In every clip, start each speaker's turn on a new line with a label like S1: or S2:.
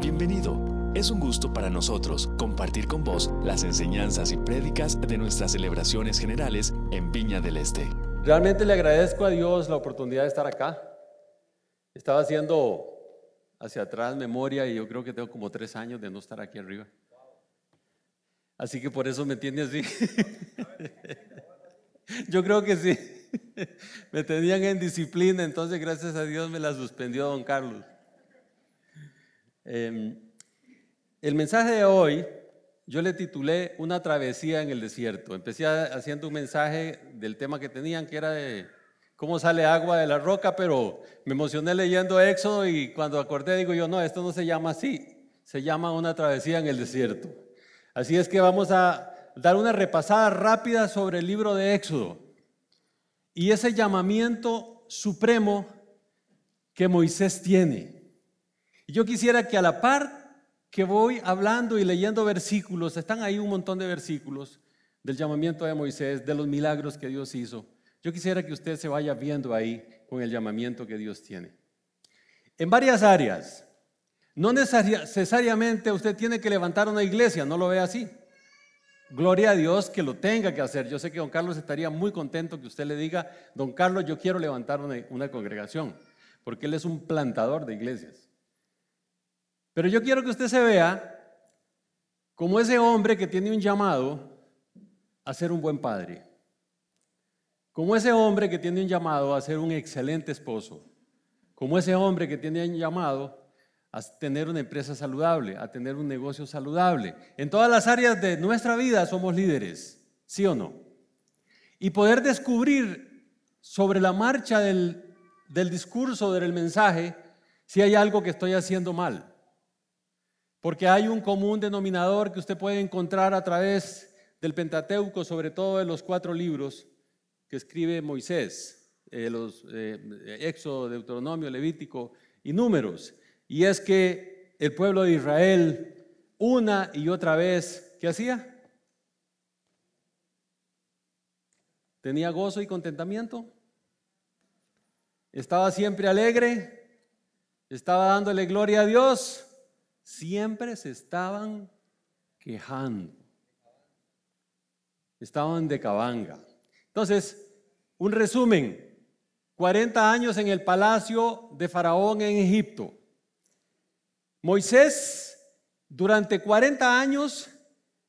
S1: Bienvenido. Es un gusto para nosotros compartir con vos las enseñanzas y prédicas de nuestras celebraciones generales en Viña del Este.
S2: Realmente le agradezco a Dios la oportunidad de estar acá. Estaba haciendo hacia atrás memoria y yo creo que tengo como tres años de no estar aquí arriba. Así que por eso me tiene así. Yo creo que sí. Me tenían en disciplina, entonces gracias a Dios me la suspendió don Carlos. Em, el mensaje de hoy yo le titulé Una travesía en el desierto. Empecé haciendo un mensaje del tema que tenían, que era de cómo sale agua de la roca, pero me emocioné leyendo Éxodo y cuando acordé digo yo, no, esto no se llama así, se llama una travesía en el desierto. Así es que vamos a dar una repasada rápida sobre el libro de Éxodo y ese llamamiento supremo que Moisés tiene. Yo quisiera que a la par que voy hablando y leyendo versículos, están ahí un montón de versículos del llamamiento de Moisés, de los milagros que Dios hizo. Yo quisiera que usted se vaya viendo ahí con el llamamiento que Dios tiene. En varias áreas. No necesariamente usted tiene que levantar una iglesia, no lo ve así. Gloria a Dios que lo tenga que hacer. Yo sé que don Carlos estaría muy contento que usted le diga, don Carlos, yo quiero levantar una, congregación, porque él es un plantador de iglesias. Pero yo quiero que usted se vea como ese hombre que tiene un llamado a ser un buen padre, como ese hombre que tiene un llamado a ser un excelente esposo, como ese hombre que tiene un llamado a tener una empresa saludable, a tener un negocio saludable. En todas las áreas de nuestra vida somos líderes, ¿sí o no? Y poder descubrir sobre la marcha del, del discurso, del mensaje, si hay algo que estoy haciendo mal. Porque hay un común denominador que usted puede encontrar a través del Pentateuco, sobre todo de los cuatro libros que escribe Moisés, eh, los eh, Éxodo, Deuteronomio, Levítico y Números. Y es que el pueblo de Israel una y otra vez, ¿qué hacía? Tenía gozo y contentamiento. Estaba siempre alegre. Estaba dándole gloria a Dios. Siempre se estaban quejando. Estaban de cabanga. Entonces, un resumen. 40 años en el palacio de Faraón en Egipto. Moisés, durante 40 años,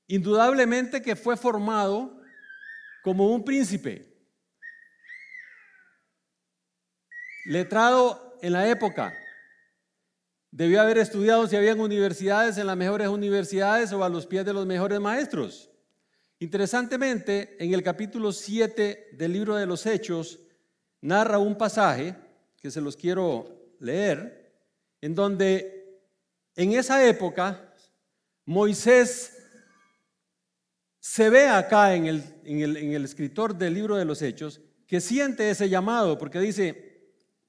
S2: indudablemente que fue formado como un príncipe, letrado en la época. Debió haber estudiado si habían universidades en las mejores universidades o a los pies de los mejores maestros. Interesantemente, en el capítulo 7 del libro de los Hechos, narra un pasaje que se los quiero leer, en donde en esa época, Moisés se ve acá en el, en el, escritor del libro de los Hechos que siente ese llamado, porque dice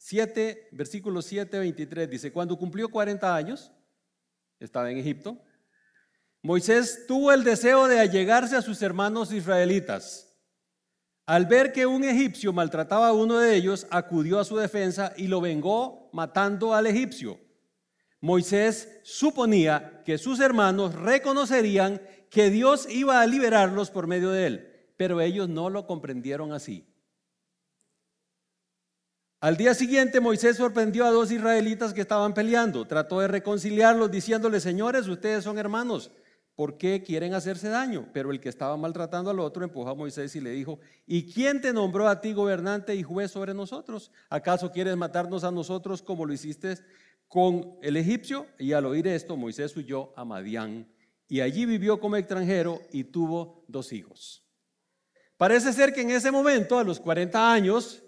S2: 7, versículo 7, 23, dice, cuando cumplió 40 años, estaba en Egipto, Moisés tuvo el deseo de allegarse a sus hermanos israelitas. Al ver que un egipcio maltrataba a uno de ellos, acudió a su defensa y lo vengó matando al egipcio. Moisés suponía que sus hermanos reconocerían que Dios iba a liberarlos por medio de él, pero ellos no lo comprendieron así. Al día siguiente Moisés sorprendió a dos israelitas que estaban peleando. Trató de reconciliarlos diciéndoles, señores, ustedes son hermanos, ¿por qué quieren hacerse daño? Pero el que estaba maltratando al otro empujó a Moisés y le dijo, ¿y quién te nombró a ti gobernante y juez sobre nosotros? ¿Acaso quieres matarnos a nosotros como lo hiciste con el egipcio y al oír esto Moisés huyó a Madián y allí vivió como extranjero y tuvo dos hijos. Parece ser que en ese momento, a los 40 años,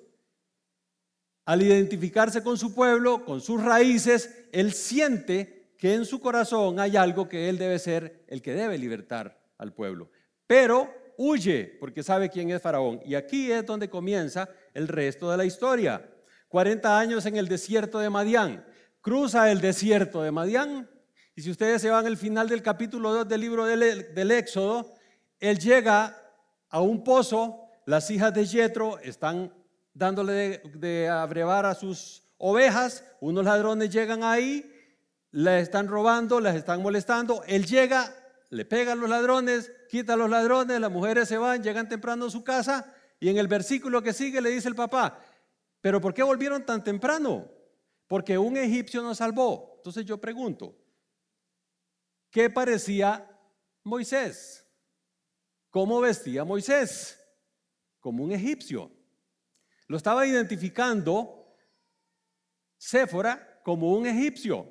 S2: al identificarse con su pueblo, con sus raíces, él siente que en su corazón hay algo que él debe ser el que debe libertar al pueblo. Pero huye porque sabe quién es Faraón. Y aquí es donde comienza el resto de la historia. 40 años en el desierto de Madián cruza el desierto de Madián. Y si ustedes se van al final del capítulo 2 del libro del, Éxodo, él llega a un pozo, las hijas de Jetro están dándole de, abrevar a sus ovejas, unos ladrones llegan ahí, la están robando, las están molestando. Él llega, le pega a los ladrones, quita a los ladrones, las mujeres se van, llegan temprano a su casa y en el versículo que sigue le dice el papá, pero ¿por qué volvieron tan temprano? Porque un egipcio nos salvó. Entonces yo pregunto, ¿qué parecía Moisés? ¿Cómo vestía Moisés? Como un egipcio. Lo estaba identificando Séfora como un egipcio.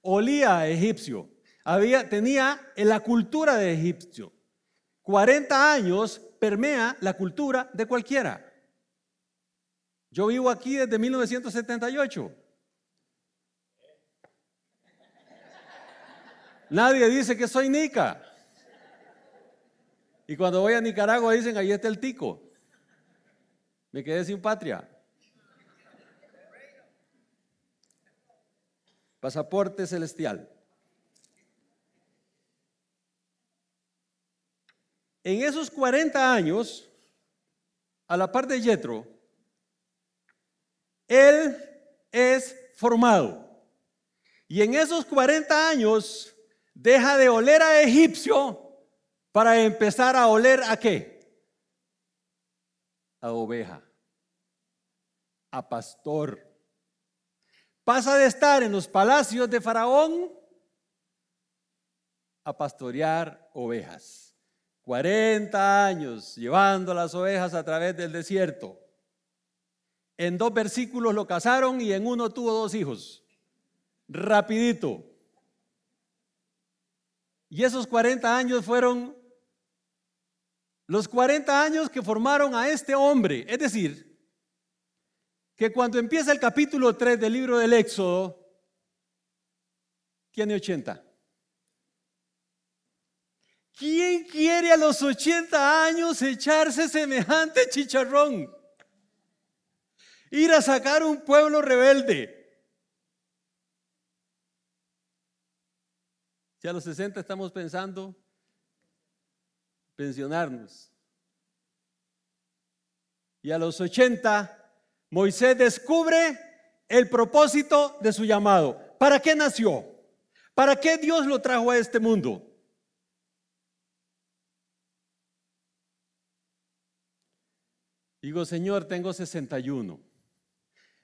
S2: Olía a egipcio. Había, tenía la cultura de egipcio. 40 años permea la cultura de cualquiera. Yo vivo aquí desde 1978. Nadie dice que soy nica. Y cuando voy a Nicaragua dicen, ahí está el tico. Me quedé sin patria. Pasaporte celestial. En esos 40 años, a la par de Yetro, él es formado. Y en esos 40 años deja de oler a egipcio para empezar a oler a qué? A oveja, a pastor. Pasa de estar en los palacios de Faraón a pastorear ovejas. 40 años llevando las ovejas a través del desierto. En dos versículos lo casaron y en uno tuvo dos hijos. Rapidito. Y esos 40 años fueron los 40 años que formaron a este hombre. Es decir, que cuando empieza el capítulo 3 del libro del Éxodo, tiene 80. ¿Quién quiere a los 80 años echarse semejante chicharrón? Ir a sacar un pueblo rebelde. Si a los 60 estamos pensando pensionarnos. Y a los 80, Moisés descubre el propósito de su llamado. ¿Para qué nació? ¿Para qué Dios lo trajo a este mundo? Digo, Señor, tengo 61.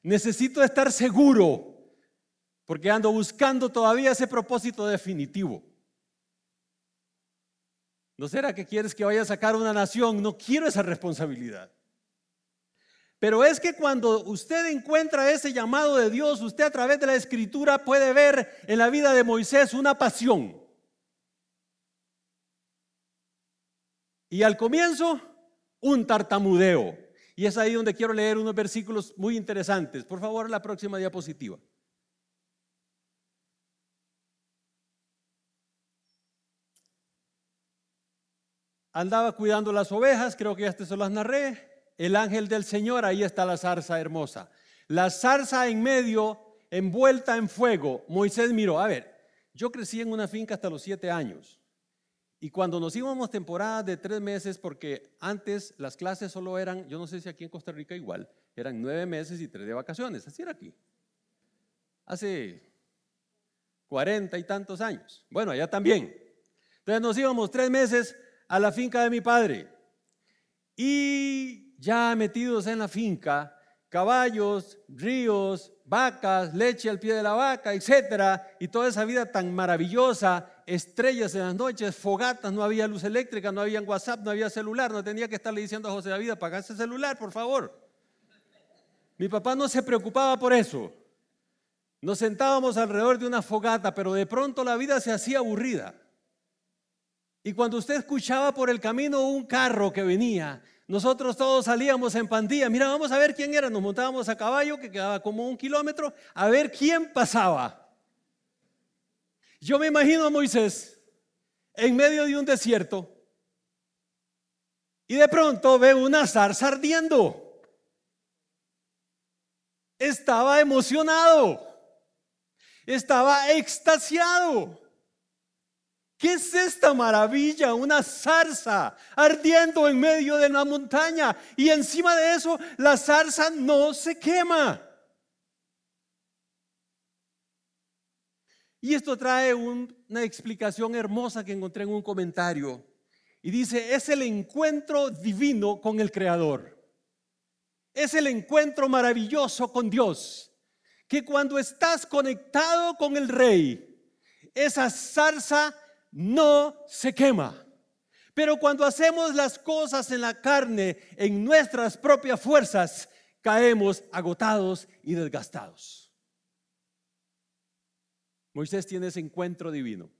S2: Necesito estar seguro porque ando buscando todavía ese propósito definitivo. ¿No será que quieres que vaya a sacar una nación? No quiero esa responsabilidad. Pero es que cuando usted encuentra ese llamado de Dios, usted a través de la escritura puede ver en la vida de Moisés una pasión. Y al comienzo, un tartamudeo. Y es ahí donde quiero leer unos versículos muy interesantes. Por favor, la próxima diapositiva. andaba cuidando las ovejas, creo que ya te se las narré. El ángel del Señor, ahí está la zarza hermosa. La zarza en medio, envuelta en fuego. Moisés miró, a ver, yo crecí en una finca hasta los siete años. Y cuando nos íbamos temporadas de tres meses, porque antes las clases solo eran, yo no sé si aquí en Costa Rica igual, eran nueve meses y tres de vacaciones, así era aquí. Hace cuarenta y tantos años. Bueno, allá también. Entonces nos íbamos tres meses a la finca de mi padre. Y ya metidos en la finca, caballos, ríos, vacas, leche al pie de la vaca, etcétera, y toda esa vida tan maravillosa, estrellas en las noches, fogatas, no había luz eléctrica, no había WhatsApp, no había celular, no tenía que estarle diciendo a José David, apaga ese celular, por favor. Mi papá no se preocupaba por eso. Nos sentábamos alrededor de una fogata, pero de pronto la vida se hacía aburrida. Y cuando usted escuchaba por el camino un carro que venía, nosotros todos salíamos en pandilla. Mira, vamos a ver quién era. Nos montábamos a caballo, que quedaba como un kilómetro, a ver quién pasaba. Yo me imagino a Moisés en medio de un desierto y de pronto ve una zarza ardiendo. Estaba emocionado, estaba extasiado. ¿Qué es esta maravilla? Una zarza ardiendo en medio de una montaña y encima de eso la zarza no se quema. Y esto trae una explicación hermosa que encontré en un comentario. Y dice, es el encuentro divino con el Creador. Es el encuentro maravilloso con Dios. Que cuando estás conectado con el Rey, esa zarza no se quema. Pero cuando hacemos las cosas en la carne, en nuestras propias fuerzas, caemos agotados y desgastados. Moisés tiene ese encuentro divino.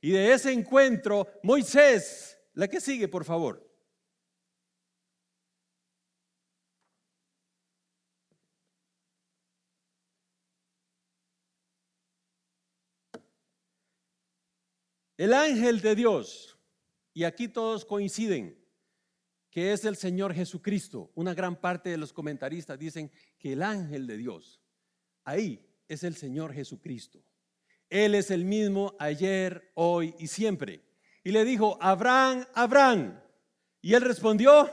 S2: Y de ese encuentro, Moisés, la que sigue, por favor. El ángel de Dios y aquí todos coinciden que es el Señor Jesucristo. Una gran parte de los comentaristas dicen que el ángel de Dios, ahí es el Señor Jesucristo. Él es el mismo ayer, hoy y siempre. Y le dijo, Abraham, Abraham. Y él respondió,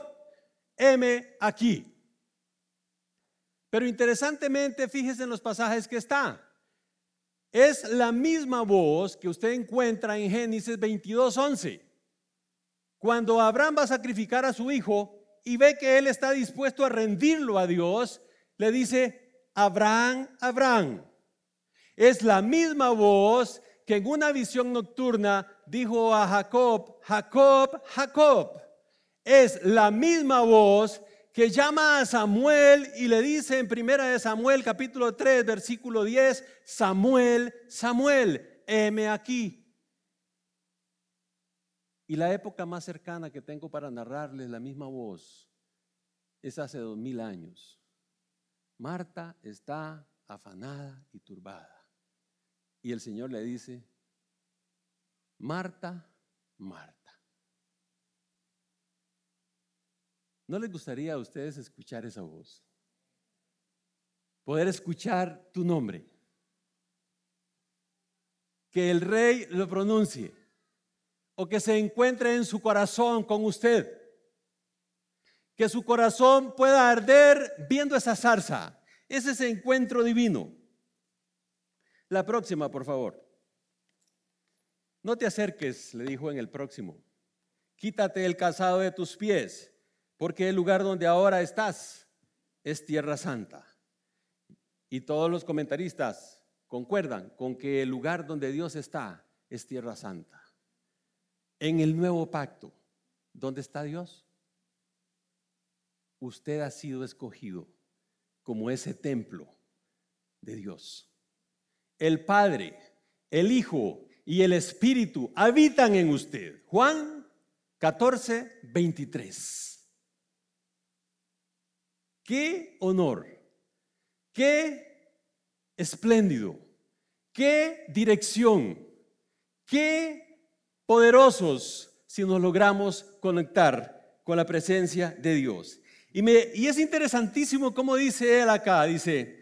S2: heme aquí. Pero interesantemente, fíjese en los pasajes que está. Es la misma voz que usted encuentra en Génesis 22, 11. Cuando Abraham va a sacrificar a su hijo y ve que él está dispuesto a rendirlo a Dios, le dice, Abraham, Abraham. Es la misma voz que en una visión nocturna dijo a Jacob, Jacob, Jacob. Es la misma voz que llama a Samuel y le dice en primera de Samuel capítulo 3 versículo 10, Samuel, Samuel, heme aquí. Y la época más cercana que tengo para narrarles la misma voz es hace dos mil años. Marta está afanada y turbada. Y el Señor le dice, Marta, Marta. ¿No les gustaría a ustedes escuchar esa voz? Poder escuchar tu nombre. Que el rey lo pronuncie o que se encuentre en su corazón con usted. Que su corazón pueda arder viendo esa zarza. Ese Es ese encuentro divino. La próxima, por favor. No te acerques, le dijo en el próximo. Quítate el calzado de tus pies, porque el lugar donde ahora estás es tierra santa. Y todos los comentaristas concuerdan con que el lugar donde Dios está es tierra santa en el nuevo pacto, ¿dónde está Dios? Usted ha sido escogido como ese templo de Dios. El Padre, el Hijo y el Espíritu habitan en usted. Juan 14, 23. Qué honor, qué espléndido, qué dirección, qué poderosos si nos logramos conectar con la presencia de Dios. Y, es interesantísimo cómo dice él acá, dice,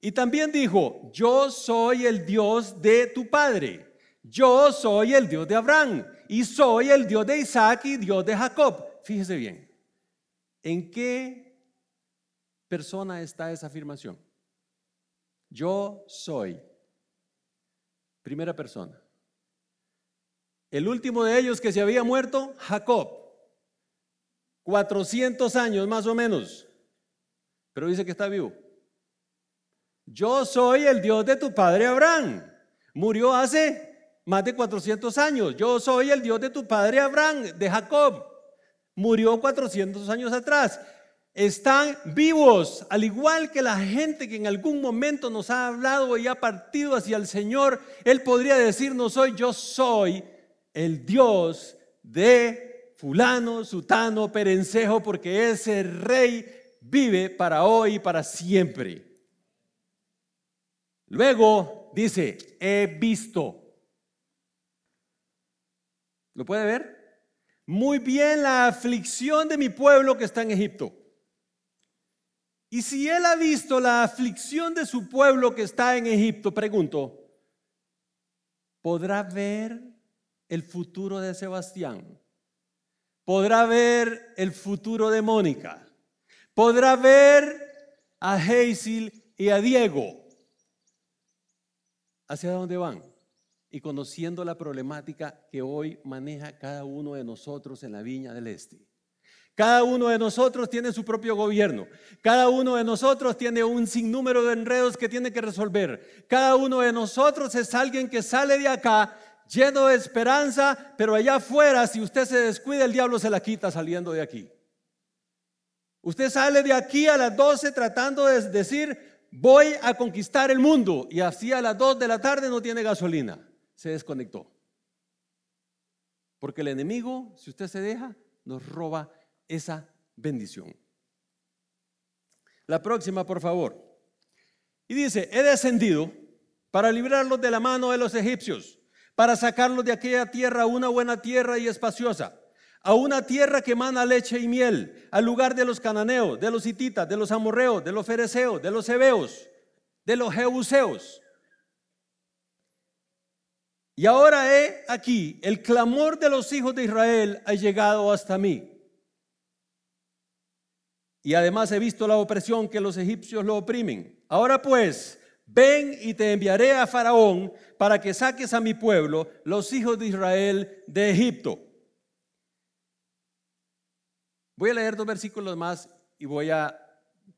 S2: y también dijo, yo soy el Dios de tu padre, yo soy el Dios de Abraham, y soy el Dios de Isaac y Dios de Jacob. Fíjese bien, ¿en qué persona está esa afirmación? Yo soy, primera persona. El último de ellos que se había muerto, Jacob. 400 años más o menos. Pero dice que está vivo. Yo soy el Dios de tu padre Abraham. Murió hace más de 400 años. Yo soy el Dios de tu padre Abraham, de Jacob. Murió 400 años atrás. Están vivos, al igual que la gente que en algún momento nos ha hablado y ha partido hacia el Señor. Él podría decir, no soy, yo soy el Dios de fulano, sutano, perencejo, porque ese rey vive para hoy y para siempre. Luego dice, he visto. ¿Lo puede ver? Muy bien la aflicción de mi pueblo que está en Egipto. Y si él ha visto la aflicción de su pueblo que está en Egipto, pregunto, ¿podrá ver el futuro de Sebastián. Podrá ver el futuro de Mónica. Podrá ver a Hazel y a Diego. ¿Hacia dónde van? y conociendo la problemática que hoy maneja cada uno de nosotros en la Viña del Este. Cada uno de nosotros tiene su propio gobierno. Cada uno de nosotros tiene un sinnúmero de enredos que tiene que resolver. Cada uno de nosotros es alguien que sale de acá lleno de esperanza, pero allá afuera, si usted se descuida, el diablo se la quita saliendo de aquí. Usted sale de aquí a las 12 tratando de decir, voy a conquistar el mundo. Y así a las 2 de la tarde no tiene gasolina. Se desconectó. Porque el enemigo, si usted se deja, nos roba esa bendición. La próxima, por favor. Y dice, he descendido para librarlos de la mano de los egipcios, para sacarlos de aquella tierra a una buena tierra y espaciosa, a una tierra que emana leche y miel, al lugar de los cananeos, de los hititas, de los amorreos, de los fereceos, de los hebeos, de los jebuseos. Y ahora he aquí, el clamor de los hijos de Israel ha llegado hasta mí. Y además he visto la opresión que los egipcios lo oprimen. Ahora pues, ven y te enviaré a Faraón para que saques a mi pueblo, los hijos de Israel, de Egipto. Voy a leer dos versículos más y voy a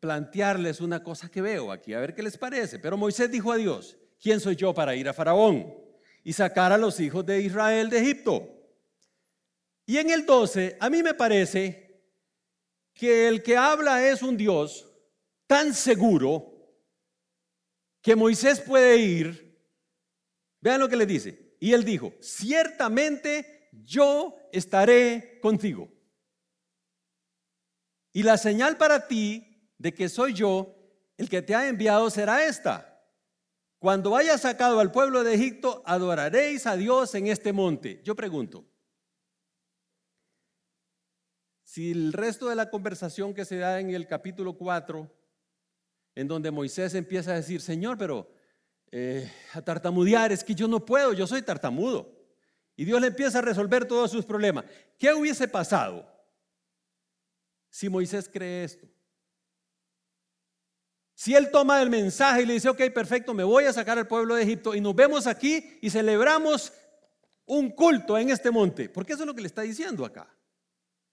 S2: plantearles una cosa que veo aquí, a ver qué les parece. Pero Moisés dijo a Dios, ¿quién soy yo para ir a Faraón y sacar a los hijos de Israel de Egipto? Y en el 12, a mí me parece que el que habla es un Dios tan seguro que Moisés puede ir. Vean lo que le dice. Y él dijo, ciertamente yo estaré contigo. Y la señal para ti de que soy yo el que te ha enviado será esta. Cuando haya sacado al pueblo de Egipto, adoraréis a Dios en este monte. Yo pregunto, si el resto de la conversación que se da en el capítulo 4, en donde Moisés empieza a decir, Señor, pero eh, a tartamudear es que yo no puedo, yo soy tartamudo. Y Dios le empieza a resolver todos sus problemas. ¿Qué hubiese pasado si Moisés cree esto? Si él toma el mensaje y le dice, ok, perfecto, me voy a sacar al pueblo de Egipto y nos vemos aquí y celebramos un culto en este monte. Porque eso es lo que le está diciendo acá.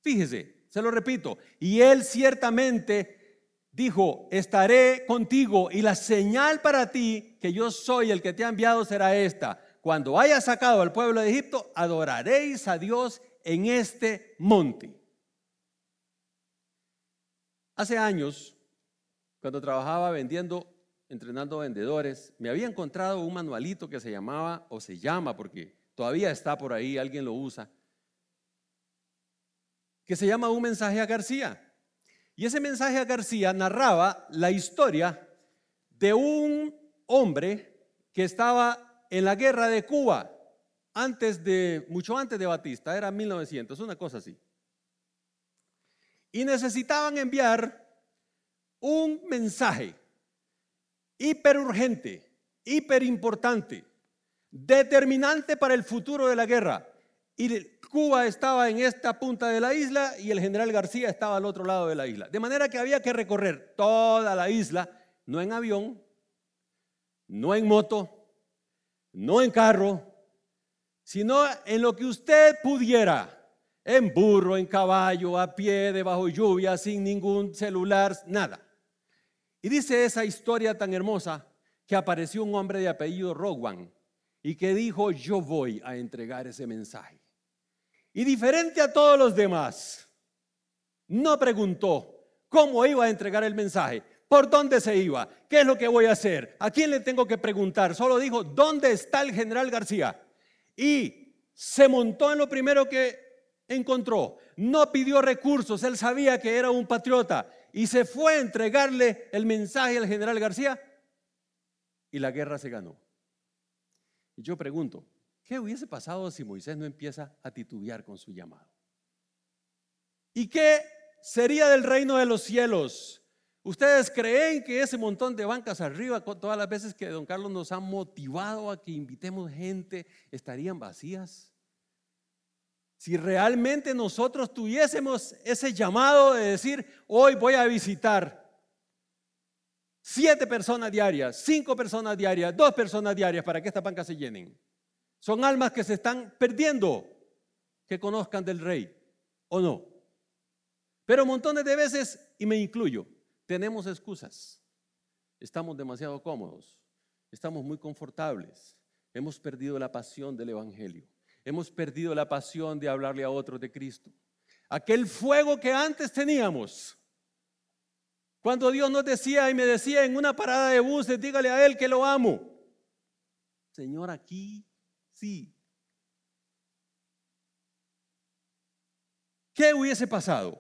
S2: Fíjese, se lo repito, y él ciertamente dijo, estaré contigo y la señal para ti que yo soy el que te ha enviado será esta. Cuando haya sacado al pueblo de Egipto, adoraréis a Dios en este monte. Hace años, cuando trabajaba vendiendo, entrenando vendedores, me había encontrado un manualito que se llamaba, o se llama, porque todavía está por ahí, alguien lo usa, que se llama Un mensaje a García. Y ese mensaje a García narraba la historia de un hombre que estaba en la guerra de Cuba antes de mucho antes de Batista, era 1900, una cosa así. Y necesitaban enviar un mensaje hiper urgente, hiper importante, determinante para el futuro de la guerra. Y Cuba estaba en esta punta de la isla y el general García estaba al otro lado de la isla. De manera que había que recorrer toda la isla, no en avión, no en moto, no en carro, sino en lo que usted pudiera, en burro, en caballo, a pie, debajo lluvia, sin ningún celular, nada. Y dice esa historia tan hermosa que apareció un hombre de apellido Rowan y que dijo, yo voy a entregar ese mensaje. Y diferente a todos los demás, no preguntó cómo iba a entregar el mensaje, por dónde se iba, qué es lo que voy a hacer, a quién le tengo que preguntar. Solo dijo, ¿dónde está el general García? Y se montó en lo primero que encontró. No pidió recursos, él sabía que era un patriota y se fue a entregarle el mensaje al general García y la guerra se ganó. Y yo pregunto, ¿Qué hubiese pasado si Moisés no empieza a titubear con su llamado? ¿Y qué sería del reino de los cielos? ¿Ustedes creen que ese montón de bancas arriba, todas las veces que don Carlos nos ha motivado a que invitemos gente, estarían vacías? Si realmente nosotros tuviésemos ese llamado de decir, hoy voy a visitar siete personas diarias, cinco personas diarias, dos personas diarias para que estas bancas se llenen. Son almas que se están perdiendo que conozcan del rey, ¿o no? Pero montones de veces, y me incluyo, tenemos excusas. Estamos demasiado cómodos, estamos muy confortables, hemos perdido la pasión del Evangelio, hemos perdido la pasión de hablarle a otros de Cristo. Aquel fuego que antes teníamos, cuando Dios nos decía y me decía en una parada de buses, dígale a Él que lo amo. Señor, aquí sí. ¿Qué hubiese pasado?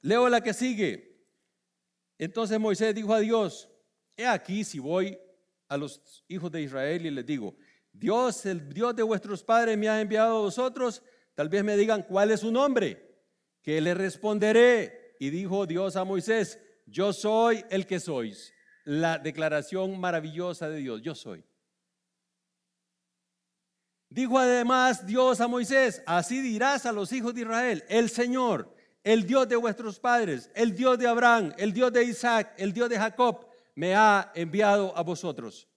S2: Leo la que sigue. Entonces Moisés dijo a Dios, he aquí si voy a los hijos de Israel y les digo, Dios, el Dios de vuestros padres me ha enviado a vosotros, tal vez me digan cuál es su nombre, que le responderé. Y dijo Dios a Moisés, yo soy el que sois. La declaración maravillosa de Dios, yo soy. Dijo además Dios a Moisés, así dirás a los hijos de Israel, el Señor, el Dios de vuestros padres, el Dios de Abraham, el Dios de Isaac, el Dios de Jacob, me ha enviado a vosotros.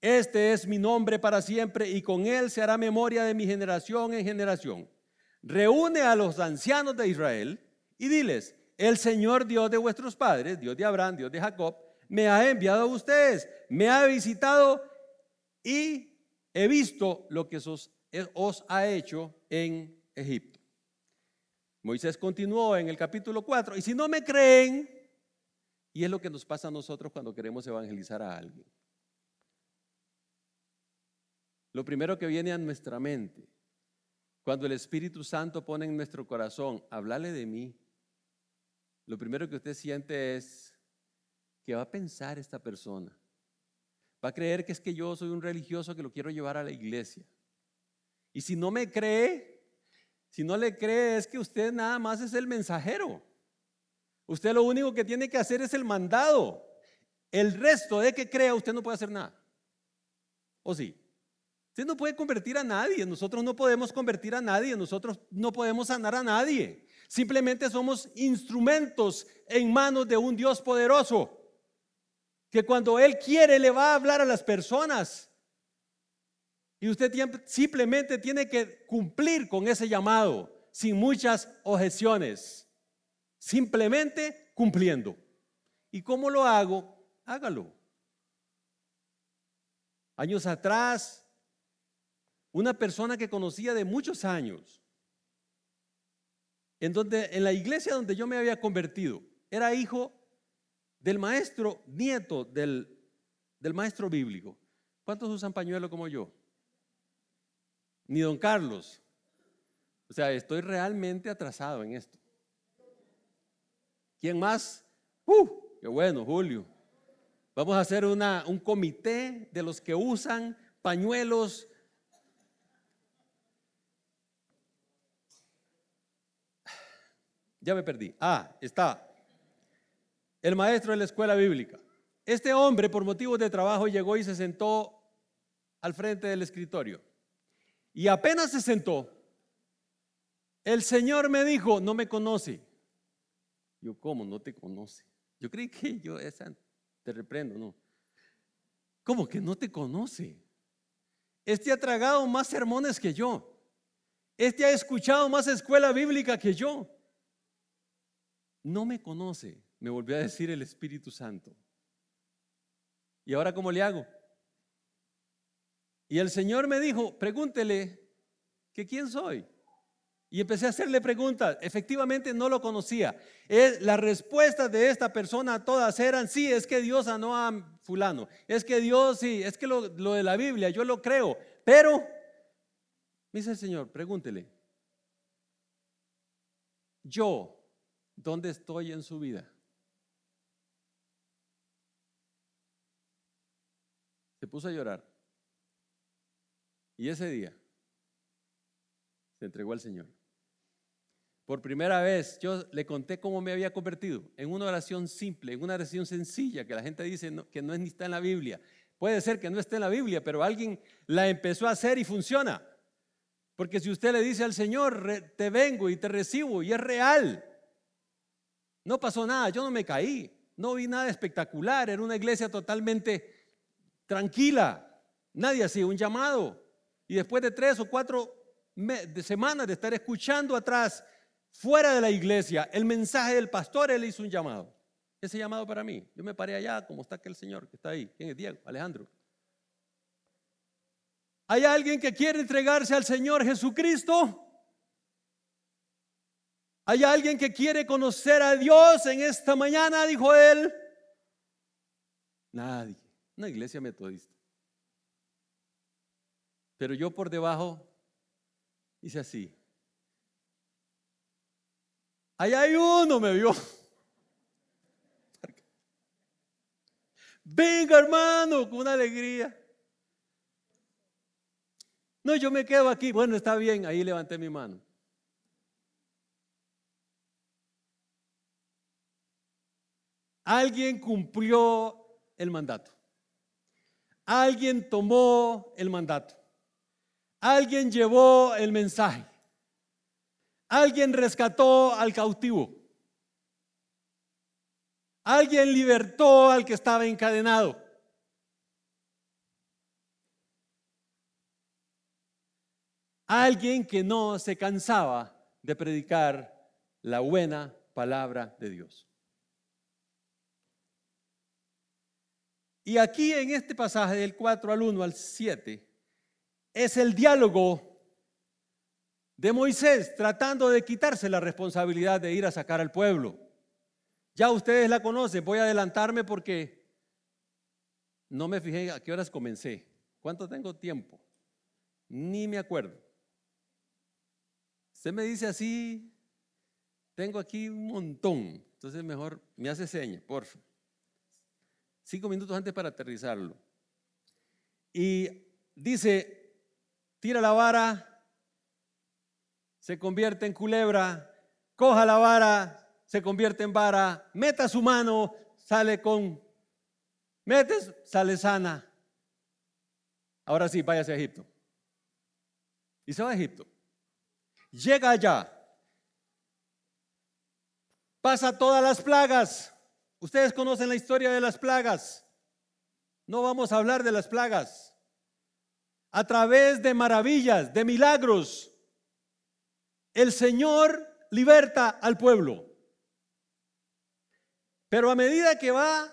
S2: Este es mi nombre para siempre y con él se hará memoria de mi generación en generación. Reúne a los ancianos de Israel y diles, el Señor Dios de vuestros padres, Dios de Abraham, Dios de Jacob, me ha enviado a ustedes, me ha visitado y he visto lo que os, ha hecho en Egipto. Moisés continuó en el capítulo 4, y si no me creen, y es lo que nos pasa a nosotros cuando queremos evangelizar a alguien. Lo primero que viene a nuestra mente, cuando el Espíritu Santo pone en nuestro corazón, hablarle de mí, lo primero que usted siente es, ¿qué va a pensar esta persona? Va a creer que es que yo soy un religioso que lo quiero llevar a la iglesia. Y si no me cree, si no le cree, es que usted nada más es el mensajero. Usted lo único que tiene que hacer es el mandado. El resto de que crea, usted no puede hacer nada. ¿O sí? Usted no puede convertir a nadie. Nosotros no podemos convertir a nadie. Nosotros no podemos sanar a nadie. Simplemente somos instrumentos en manos de un Dios poderoso que cuando Él quiere le va a hablar a las personas. Y usted simplemente tiene que cumplir con ese llamado sin muchas objeciones. Simplemente cumpliendo. ¿Y cómo lo hago? Hágalo. Años atrás, una persona que conocía de muchos años, en donde en la iglesia donde yo me había convertido, era hijo del maestro nieto del, del maestro bíblico. ¿Cuántos usan pañuelo como yo? Ni don Carlos. O sea, estoy realmente atrasado en esto. ¿Quién más? ¡Uh! ¡Qué bueno, Julio! Vamos a hacer una, un comité de los que usan pañuelos. Ya me perdí. Ah, está el maestro de la escuela bíblica. Este hombre, por motivos de trabajo, llegó y se sentó al frente del escritorio. Y apenas se sentó, el Señor me dijo, no me conoce. Yo, ¿cómo no te conoce? Yo creí que yo, esa, te reprendo, no. ¿Cómo que no te conoce? Este ha tragado más sermones que yo. Este ha escuchado más escuela bíblica que yo. No me conoce me volvió a decir el Espíritu Santo. ¿Y ahora cómo le hago? Y el Señor me dijo, pregúntele que quién soy. Y empecé a hacerle preguntas. Efectivamente no lo conocía. Es, la respuesta de esta persona todas eran, sí, es que Dios sanó a fulano. Es que Dios, sí, es que lo, lo de la Biblia, yo lo creo. Pero, me dice el Señor, pregúntele. Yo, ¿dónde estoy en su vida? Se puso a llorar. Y ese día se entregó al Señor. Por primera vez yo le conté cómo me había convertido en una oración simple, en una oración sencilla que la gente dice que no está en la Biblia. Puede ser que no esté en la Biblia, pero alguien la empezó a hacer y funciona. Porque si usted le dice al Señor, te vengo y te recibo y es real, no pasó nada, yo no me caí, no vi nada espectacular, era una iglesia totalmente tranquila. Nadie hacía un llamado. Y después de tres o cuatro semanas de estar escuchando atrás, fuera de la iglesia, el mensaje del pastor, él hizo un llamado. Ese llamado para mí. Yo me paré allá, como está aquel señor que está ahí. ¿Quién es Diego? Alejandro. ¿Hay alguien que quiere entregarse al Señor Jesucristo? ¿Hay alguien que quiere conocer a Dios en esta mañana? Dijo él. Nadie. Una iglesia metodista. Pero yo por debajo hice así. Allá hay uno, me vio. Venga, hermano, con una alegría. No, yo me quedo aquí. Bueno, está bien, ahí levanté mi mano. Alguien cumplió el mandato. Alguien tomó el mandato. Alguien llevó el mensaje. Alguien rescató al cautivo. Alguien libertó al que estaba encadenado. Alguien que no se cansaba de predicar la buena palabra de Dios. Y aquí en este pasaje del 4 al 1 al 7 es el diálogo de Moisés tratando de quitarse la responsabilidad de ir a sacar al pueblo. Ya ustedes la conocen, voy a adelantarme porque no me fijé a qué horas comencé. ¿Cuánto tengo tiempo? Ni me acuerdo. Usted me dice así, tengo aquí un montón. Entonces mejor me hace seña, por Cinco minutos antes para aterrizarlo. Y dice, tira la vara, se convierte en culebra, coja la vara, se convierte en vara, meta su mano, sale con, metes, sale sana. Ahora sí, váyase a Egipto. Y se va a Egipto. Llega allá. Pasa todas las plagas. Ustedes conocen la historia de las plagas. No vamos a hablar de las plagas. A través de maravillas, de milagros, el Señor liberta al pueblo. Pero a medida que va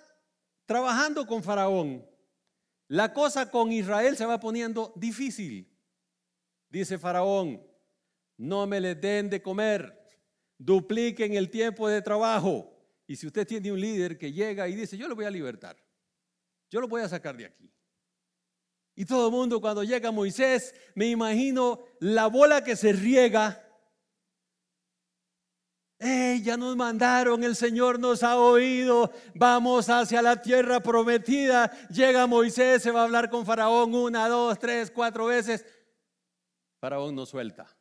S2: trabajando con Faraón, la cosa con Israel se va poniendo difícil. Dice Faraón, no me le den de comer, dupliquen el tiempo de trabajo. Y si usted tiene un líder que llega y dice, yo lo voy a libertar, yo lo voy a sacar de aquí. Y todo el mundo cuando llega Moisés, me imagino la bola que se riega Hey, ya nos mandaron, el Señor nos ha oído, vamos hacia la tierra prometida. Llega Moisés, se va a hablar con Faraón una, dos, tres, cuatro veces. Faraón no suelta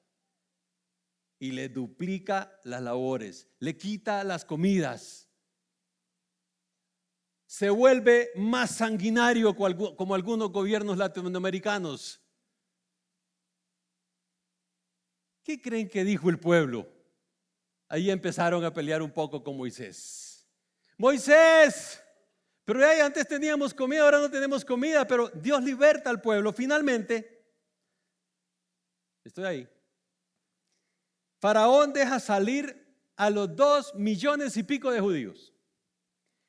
S2: y le duplica las labores, le quita las comidas. Se vuelve más sanguinario como algunos gobiernos latinoamericanos. ¿Qué creen que dijo el pueblo? ahí empezaron a pelear un poco con Moisés. Moisés, pero antes teníamos comida, ahora no tenemos comida, pero Dios liberta al pueblo. Finalmente, estoy ahí. Faraón deja salir a los dos millones y pico de judíos,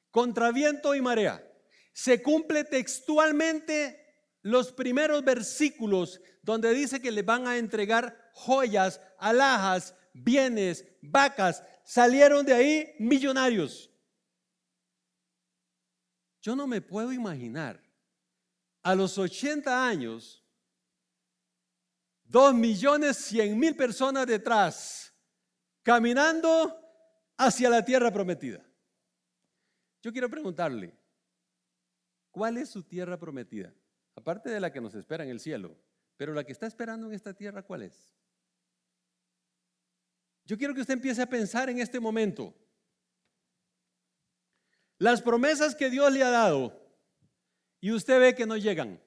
S2: contra viento y marea. Se cumple textualmente los primeros versículos donde dice que le van a entregar joyas, alhajas, bienes, vacas, salieron de ahí millonarios. Yo no me puedo imaginar a los 80 años, dos millones cien mil personas detrás, caminando hacia la tierra prometida. Yo quiero preguntarle, ¿cuál es su tierra prometida? Aparte de la que nos espera en el cielo, pero la que está esperando en esta tierra, ¿cuál es? Yo quiero que usted empiece a pensar en este momento. Las promesas que Dios le ha dado y usted ve que no llegan.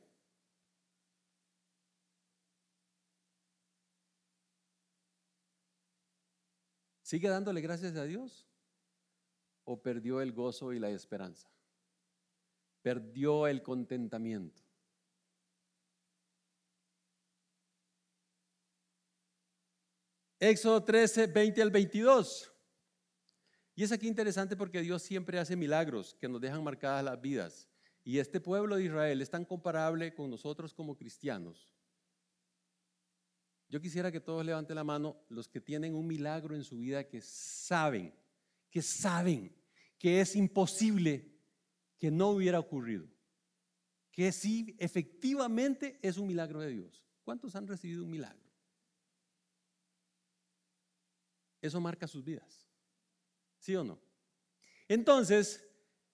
S2: ¿Sigue dándole gracias a Dios? ¿O perdió el gozo y la esperanza? ¿Perdió el contentamiento? Éxodo 13, 20 al 22. Y es aquí interesante porque Dios siempre hace milagros que nos dejan marcadas las vidas. Y este pueblo de Israel es tan comparable con nosotros como cristianos yo quisiera que todos levanten la mano los que tienen un milagro en su vida que saben, que saben que es imposible que no hubiera ocurrido. Que sí, efectivamente es un milagro de Dios. ¿Cuántos han recibido un milagro? Eso marca sus vidas. ¿Sí o no? Entonces,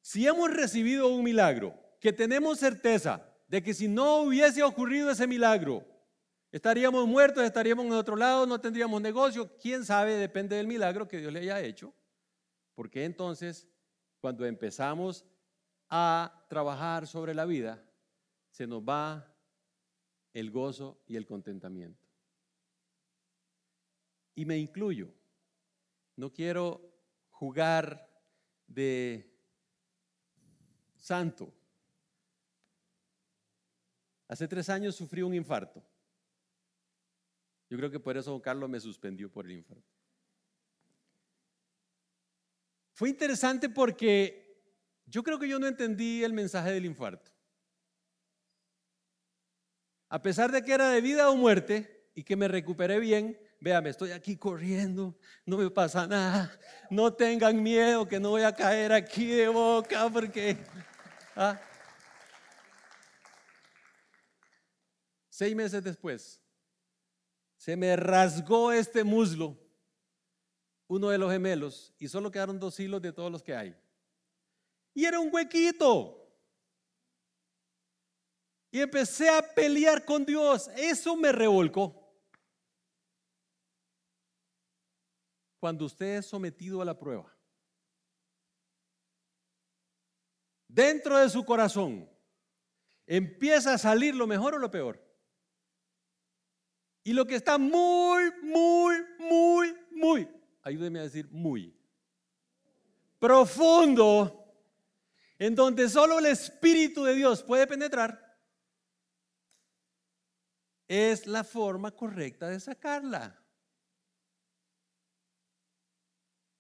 S2: si hemos recibido un milagro, que tenemos certeza de que si no hubiese ocurrido ese milagro, estaríamos muertos, estaríamos en otro lado, no tendríamos negocio, quién sabe, depende del milagro que Dios le haya hecho. Porque entonces, cuando empezamos a trabajar sobre la vida, se nos va el gozo y el contentamiento. Y me incluyo. No quiero jugar de santo. Hace tres años sufrí un infarto. Yo creo que por eso don Carlos me suspendió por el infarto. Fue interesante porque yo creo que yo no entendí el mensaje del infarto. A pesar de que era de vida o muerte y que me recuperé bien, Véame, estoy aquí corriendo, no me pasa nada. No tengan miedo que no voy a caer aquí de boca porque... ¿ah? Seis meses después, se me rasgó este muslo, uno de los gemelos, y solo quedaron dos hilos de todos los que hay. Y era un huequito. Y empecé a pelear con Dios. Eso me revolcó. cuando usted es sometido a la prueba, dentro de su corazón empieza a salir lo mejor o lo peor. Y lo que está muy, muy, muy, muy, ayúdeme a decir muy, profundo, en donde solo el Espíritu de Dios puede penetrar, es la forma correcta de sacarla.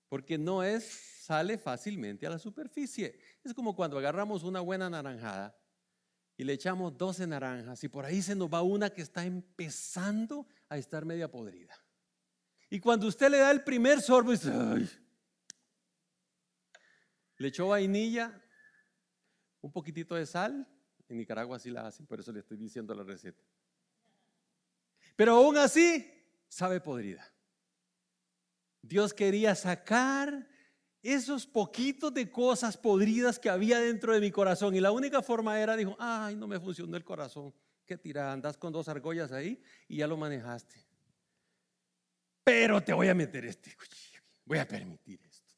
S2: porque no es, sale fácilmente a la superficie. Es como cuando agarramos una buena naranjada y le echamos 12 naranjas y por ahí se nos va una que está empezando a estar media podrida. Y cuando usted le da el primer sorbo, dice, le echó vainilla, un poquitito de sal, en Nicaragua así la hacen, por eso le estoy diciendo la receta. Pero aún así, sabe podrida. Dios quería sacar esos poquitos de cosas podridas que había dentro de mi corazón. Y la única forma era, dijo, ay, no me funcionó el corazón. Qué tirada, andas con dos argollas ahí y ya lo manejaste. Pero te voy a meter este voy a permitir esto.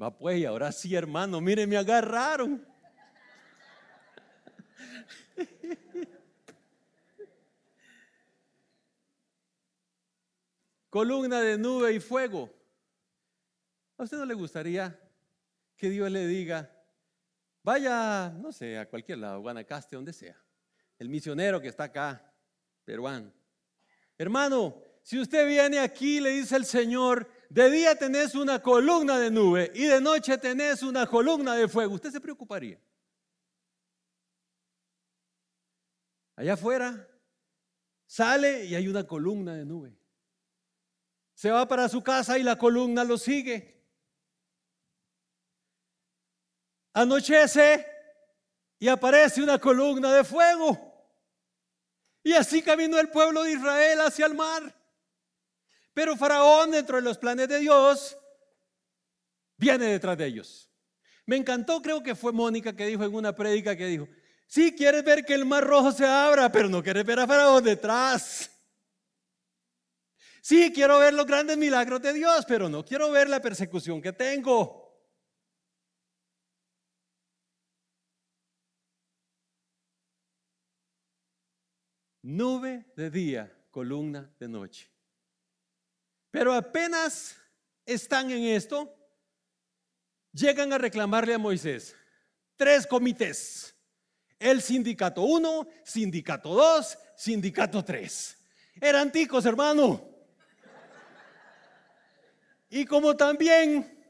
S2: Va pues, y ahora sí, hermano, mire, me agarraron. columna de nube y fuego. ¿A usted no le gustaría que Dios le diga, vaya, no sé, a cualquier lado, Guanacaste, donde sea, el misionero que está acá, peruano? Hermano, si usted viene aquí, le dice el Señor, de día tenés una columna de nube y de noche tenés una columna de fuego, ¿usted se preocuparía? Allá afuera sale y hay una columna de nube. Se va para su casa y la columna lo sigue. Anochece y aparece una columna de fuego. Y así caminó el pueblo de Israel hacia el mar. Pero Faraón, dentro de los planes de Dios, viene detrás de ellos. Me encantó, creo que fue Mónica que dijo en una prédica que dijo, sí, quieres ver que el mar rojo se abra, pero no quieres ver a Faraón detrás. Sí, quiero ver los grandes milagros de Dios, pero no quiero ver la persecución que tengo. Nube de día, columna de noche. Pero apenas están en esto, llegan a reclamarle a Moisés tres comités. El sindicato 1, sindicato 2, sindicato 3. Eran ticos, hermano. Y como también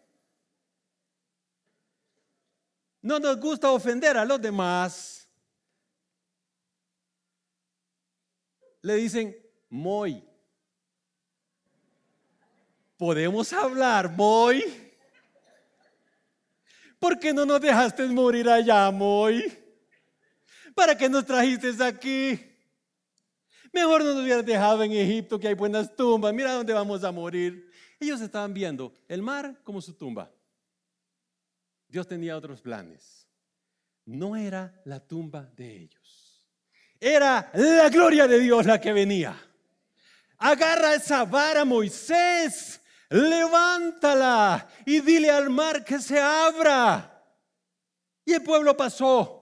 S2: no nos gusta ofender a los demás, le dicen Moy. ¿Podemos hablar, Moy? ¿Por qué no nos dejaste morir allá, Moy? ¿Para qué nos trajiste aquí? Mejor no nos hubieras dejado en Egipto, que hay buenas tumbas. Mira dónde vamos a morir. Ellos estaban viendo el mar como su tumba. Dios tenía otros planes. No era la tumba de ellos. Era la gloria de Dios la que venía. Agarra esa vara, Moisés. Levántala y dile al mar que se abra. Y el pueblo pasó.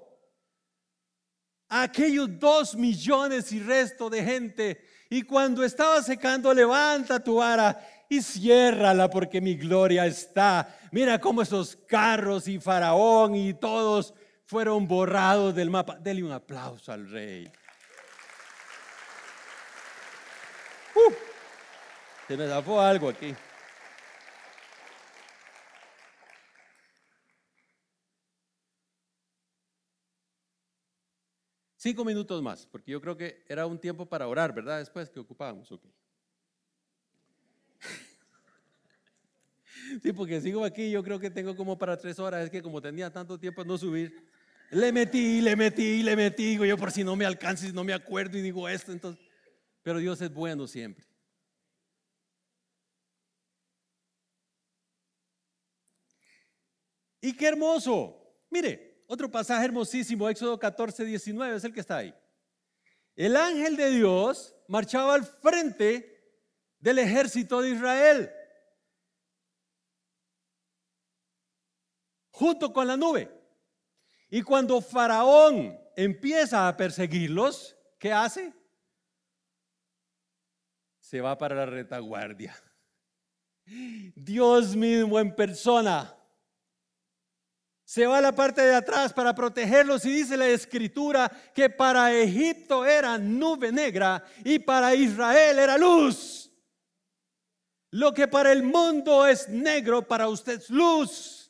S2: Aquellos dos millones y resto de gente. Y cuando estaba secando, levanta tu vara y ciérrala porque mi gloria está. Mira cómo esos carros y faraón y todos fueron borrados del mapa. Dele un aplauso al rey. Uh, se me zafó algo aquí. Cinco minutos más, porque yo creo que era un tiempo para orar, ¿verdad? Después que ocupábamos, ok. Sí, porque sigo aquí, yo creo que tengo como para tres horas, es que como tenía tanto tiempo no subir, le metí, le metí, le metí, digo yo por si no me alcanza, no me acuerdo y digo esto, entonces, pero Dios es bueno siempre. Y qué hermoso. Mire, otro pasaje hermosísimo, Éxodo 14, 19, es el que está ahí. El ángel de Dios marchaba al frente del ejército de Israel. junto con la nube. Y cuando Faraón empieza a perseguirlos, ¿qué hace? Se va para la retaguardia. Dios mismo en persona se va a la parte de atrás para protegerlos y dice la escritura que para Egipto era nube negra y para Israel era luz. Lo que para el mundo es negro, para usted es luz.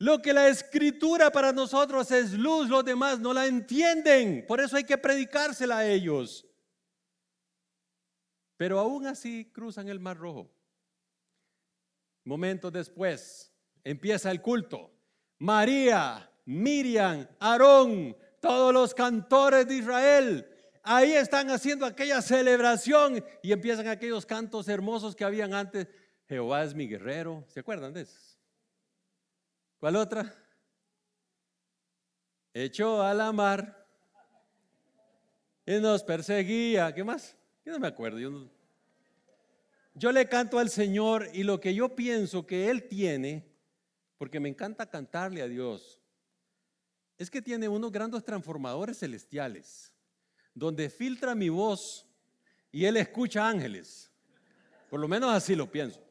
S2: Lo que la escritura para nosotros es luz, los demás no la entienden. Por eso hay que predicársela a ellos. Pero aún así cruzan el Mar Rojo. Momentos después empieza el culto. María, Miriam, Aarón, todos los cantores de Israel, ahí están haciendo aquella celebración y empiezan aquellos cantos hermosos que habían antes. Jehová es mi guerrero. ¿Se acuerdan de eso? ¿Cuál otra? Echó a la mar y nos perseguía. ¿Qué más? Yo no me acuerdo. Yo, yo le canto al Señor y lo que yo pienso que Él tiene, porque me encanta cantarle a Dios, es que tiene unos grandes transformadores celestiales, donde filtra mi voz y Él escucha ángeles. Por lo menos así lo pienso.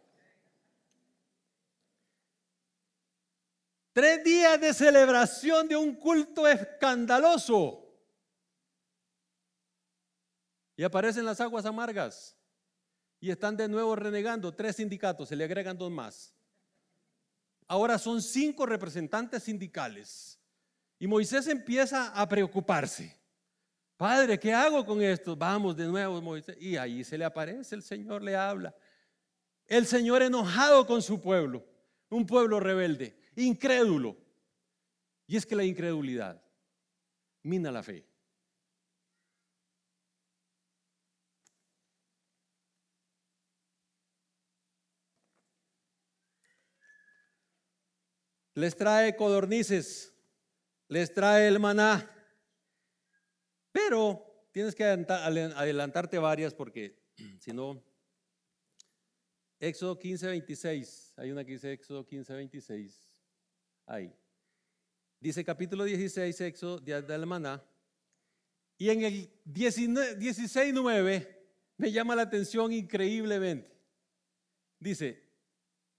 S2: Tres días de celebración de un culto escandaloso. Y aparecen las aguas amargas. Y están de nuevo renegando. Tres sindicatos, se le agregan dos más. Ahora son cinco representantes sindicales. Y Moisés empieza a preocuparse. Padre, ¿qué hago con esto? Vamos de nuevo, Moisés. Y ahí se le aparece, el Señor le habla. El Señor enojado con su pueblo, un pueblo rebelde incrédulo. Y es que la incredulidad mina la fe. Les trae codornices, les trae el maná, pero tienes que adelantarte varias porque si no, Éxodo 15, 26, hay una que dice Éxodo 15, 26 ahí. Dice capítulo 16, Éxodo, de del maná. Y en el 16, 9 me llama la atención increíblemente. Dice,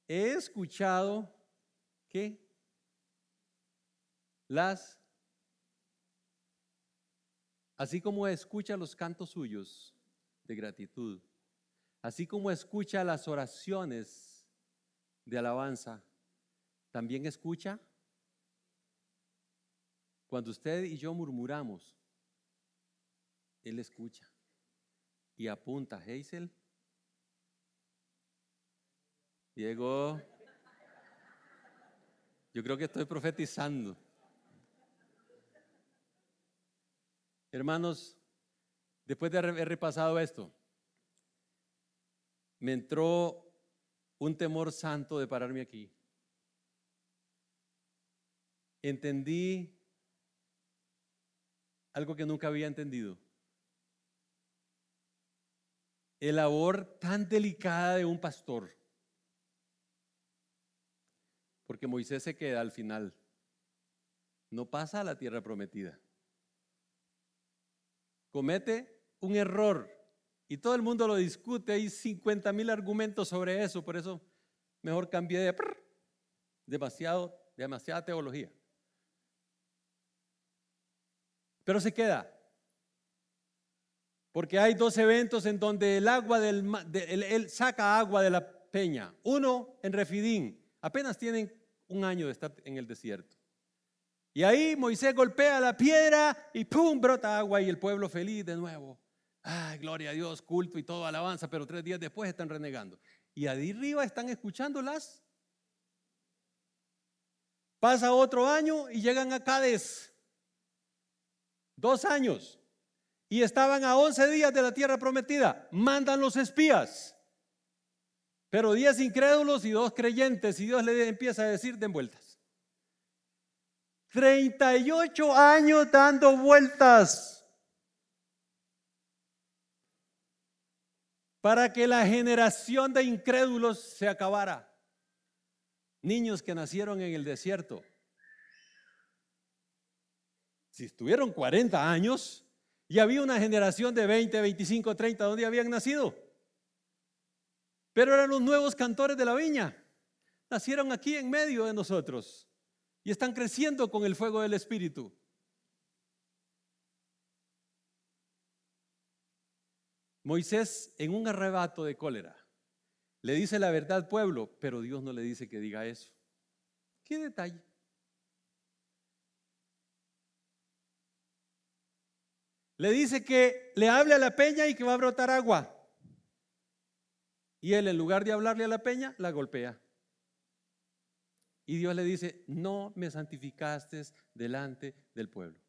S2: he escuchado que las, así como escucha los cantos suyos de gratitud, así como escucha las oraciones de alabanza, también escucha cuando usted y yo murmuramos. Él escucha y apunta, Hazel. Diego, yo creo que estoy profetizando. Hermanos, después de haber repasado esto, me entró un temor santo de pararme aquí. Entendí algo que nunca había entendido. El labor tan delicada de un pastor. Porque Moisés se queda al final. No pasa a la tierra prometida. Comete un error y todo el mundo lo discute. Hay 50 mil argumentos sobre eso. Por eso mejor cambié de demasiado, demasiada teología. Pero se queda. Porque hay dos eventos en donde el agua del él, saca agua de la peña. Uno en Refidín. Apenas tienen un año de estar en el desierto. Y ahí Moisés golpea la piedra y ¡pum! brota agua y el pueblo feliz de nuevo. ¡Ay, gloria a Dios, culto y todo, alabanza! Pero tres días después están renegando. Y ahí arriba están escuchándolas. Pasa otro año y llegan a Cádiz. Dos años y estaban a 11 días de la tierra prometida. Mandan los espías. Pero 10 incrédulos y dos creyentes y Dios le empieza a decir den vueltas. 38 años dando vueltas para que la generación de incrédulos se acabara. Niños que nacieron en el desierto. Si estuvieron 40 años, y había una generación de 20, 25, 30 donde habían nacido. Pero eran los nuevos cantores de la viña. Nacieron aquí en medio de nosotros y están creciendo con el fuego del Espíritu. Moisés, en un arrebato de cólera, le dice la verdad al pueblo, pero Dios no le dice que diga eso. ¿Qué detalle? Le dice que le hable a la peña y que va a brotar agua. Y él, en lugar de hablarle a la peña, la golpea. Y Dios le dice, no me santificaste delante del pueblo.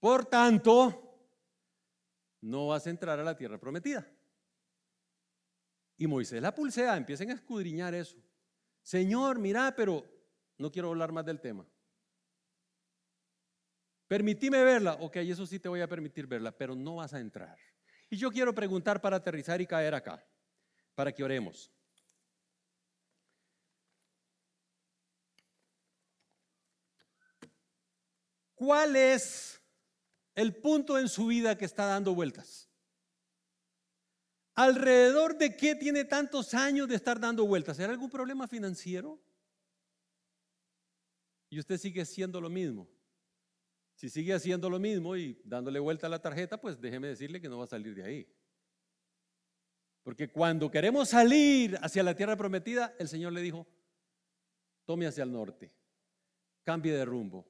S2: Por tanto, no vas a entrar a la tierra prometida. Y Moisés la pulsea, empiecen a escudriñar eso. Señor, mira, pero no quiero hablar más del tema. Permitime verla. Ok, eso sí te voy a permitir verla, pero no vas a entrar. Y yo quiero preguntar para aterrizar y caer acá, para que oremos. ¿Cuál es el punto en su vida que está dando vueltas? ¿Alrededor de qué tiene tantos años de estar dando vueltas? ¿Era algún problema financiero? Y usted sigue siendo lo mismo. Si sigue haciendo lo mismo y dándole vuelta a la tarjeta, pues déjeme decirle que no va a salir de ahí. Porque cuando queremos salir hacia la tierra prometida, el Señor le dijo, tome hacia el norte, cambie de rumbo,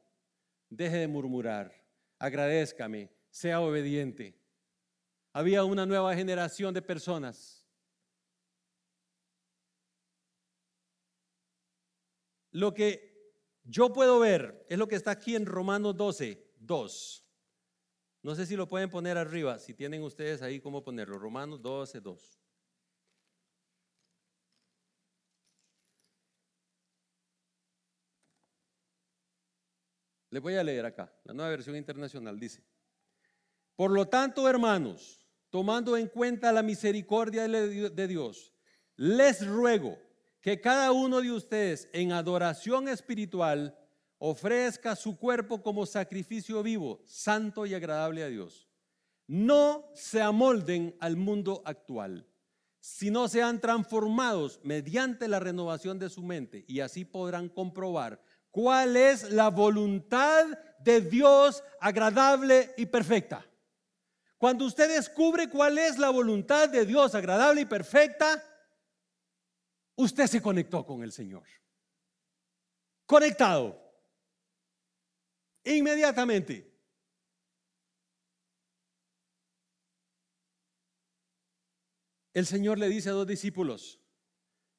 S2: deje de murmurar, agradezcame, sea obediente. Había una nueva generación de personas. Lo que yo puedo ver, es lo que está aquí en Romanos 12, 2. No sé si lo pueden poner arriba, si tienen ustedes ahí cómo ponerlo. Romanos 12, 2. Les voy a leer acá, la nueva versión internacional dice, por lo tanto, hermanos, tomando en cuenta la misericordia de Dios, les ruego que cada uno de ustedes en adoración espiritual ofrezca su cuerpo como sacrificio vivo, santo y agradable a Dios. No se amolden al mundo actual, sino sean transformados mediante la renovación de su mente y así podrán comprobar cuál es la voluntad de Dios agradable y perfecta. Cuando usted descubre cuál es la voluntad de Dios agradable y perfecta, usted se conectó con el Señor. Conectado. Inmediatamente. El Señor le dice a dos discípulos,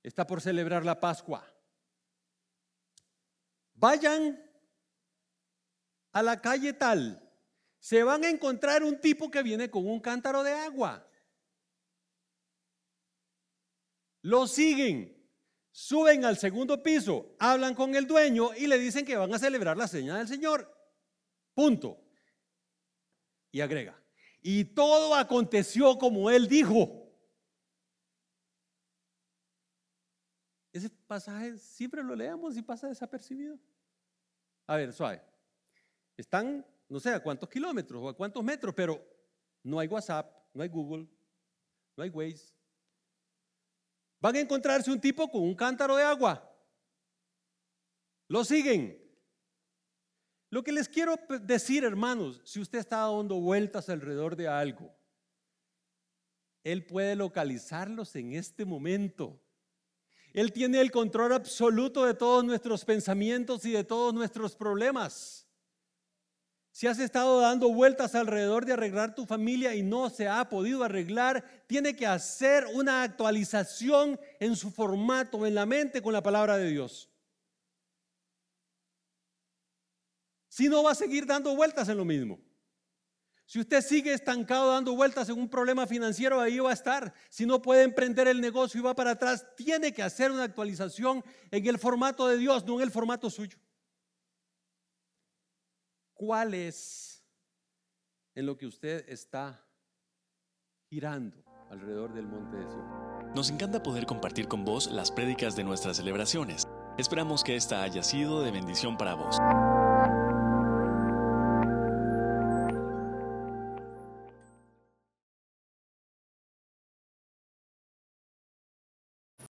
S2: está por celebrar la Pascua. Vayan a la calle tal, se van a encontrar un tipo que viene con un cántaro de agua. Lo siguen, suben al segundo piso, hablan con el dueño y le dicen que van a celebrar la seña del Señor. Punto. Y agrega, y todo aconteció como él dijo. Ese pasaje siempre lo leemos y pasa desapercibido. A ver, suave. Están, no sé a cuántos kilómetros o a cuántos metros, pero no hay WhatsApp, no hay Google, no hay Waze. Van a encontrarse un tipo con un cántaro de agua. Lo siguen. Lo que les quiero decir, hermanos, si usted está dando vueltas alrededor de algo, Él puede localizarlos en este momento. Él tiene el control absoluto de todos nuestros pensamientos y de todos nuestros problemas. Si has estado dando vueltas alrededor de arreglar tu familia y no se ha podido arreglar, tiene que hacer una actualización en su formato, en la mente con la palabra de Dios. Si no va a seguir dando vueltas en lo mismo. Si usted sigue estancado dando vueltas en un problema financiero, ahí va a estar. Si no puede emprender el negocio y va para atrás, tiene que hacer una actualización en el formato de Dios, no en el formato suyo. ¿Cuál es en lo que usted está girando alrededor del monte de Sion?
S1: Nos encanta poder compartir con vos las prédicas de nuestras celebraciones. Esperamos que esta haya sido de bendición para vos.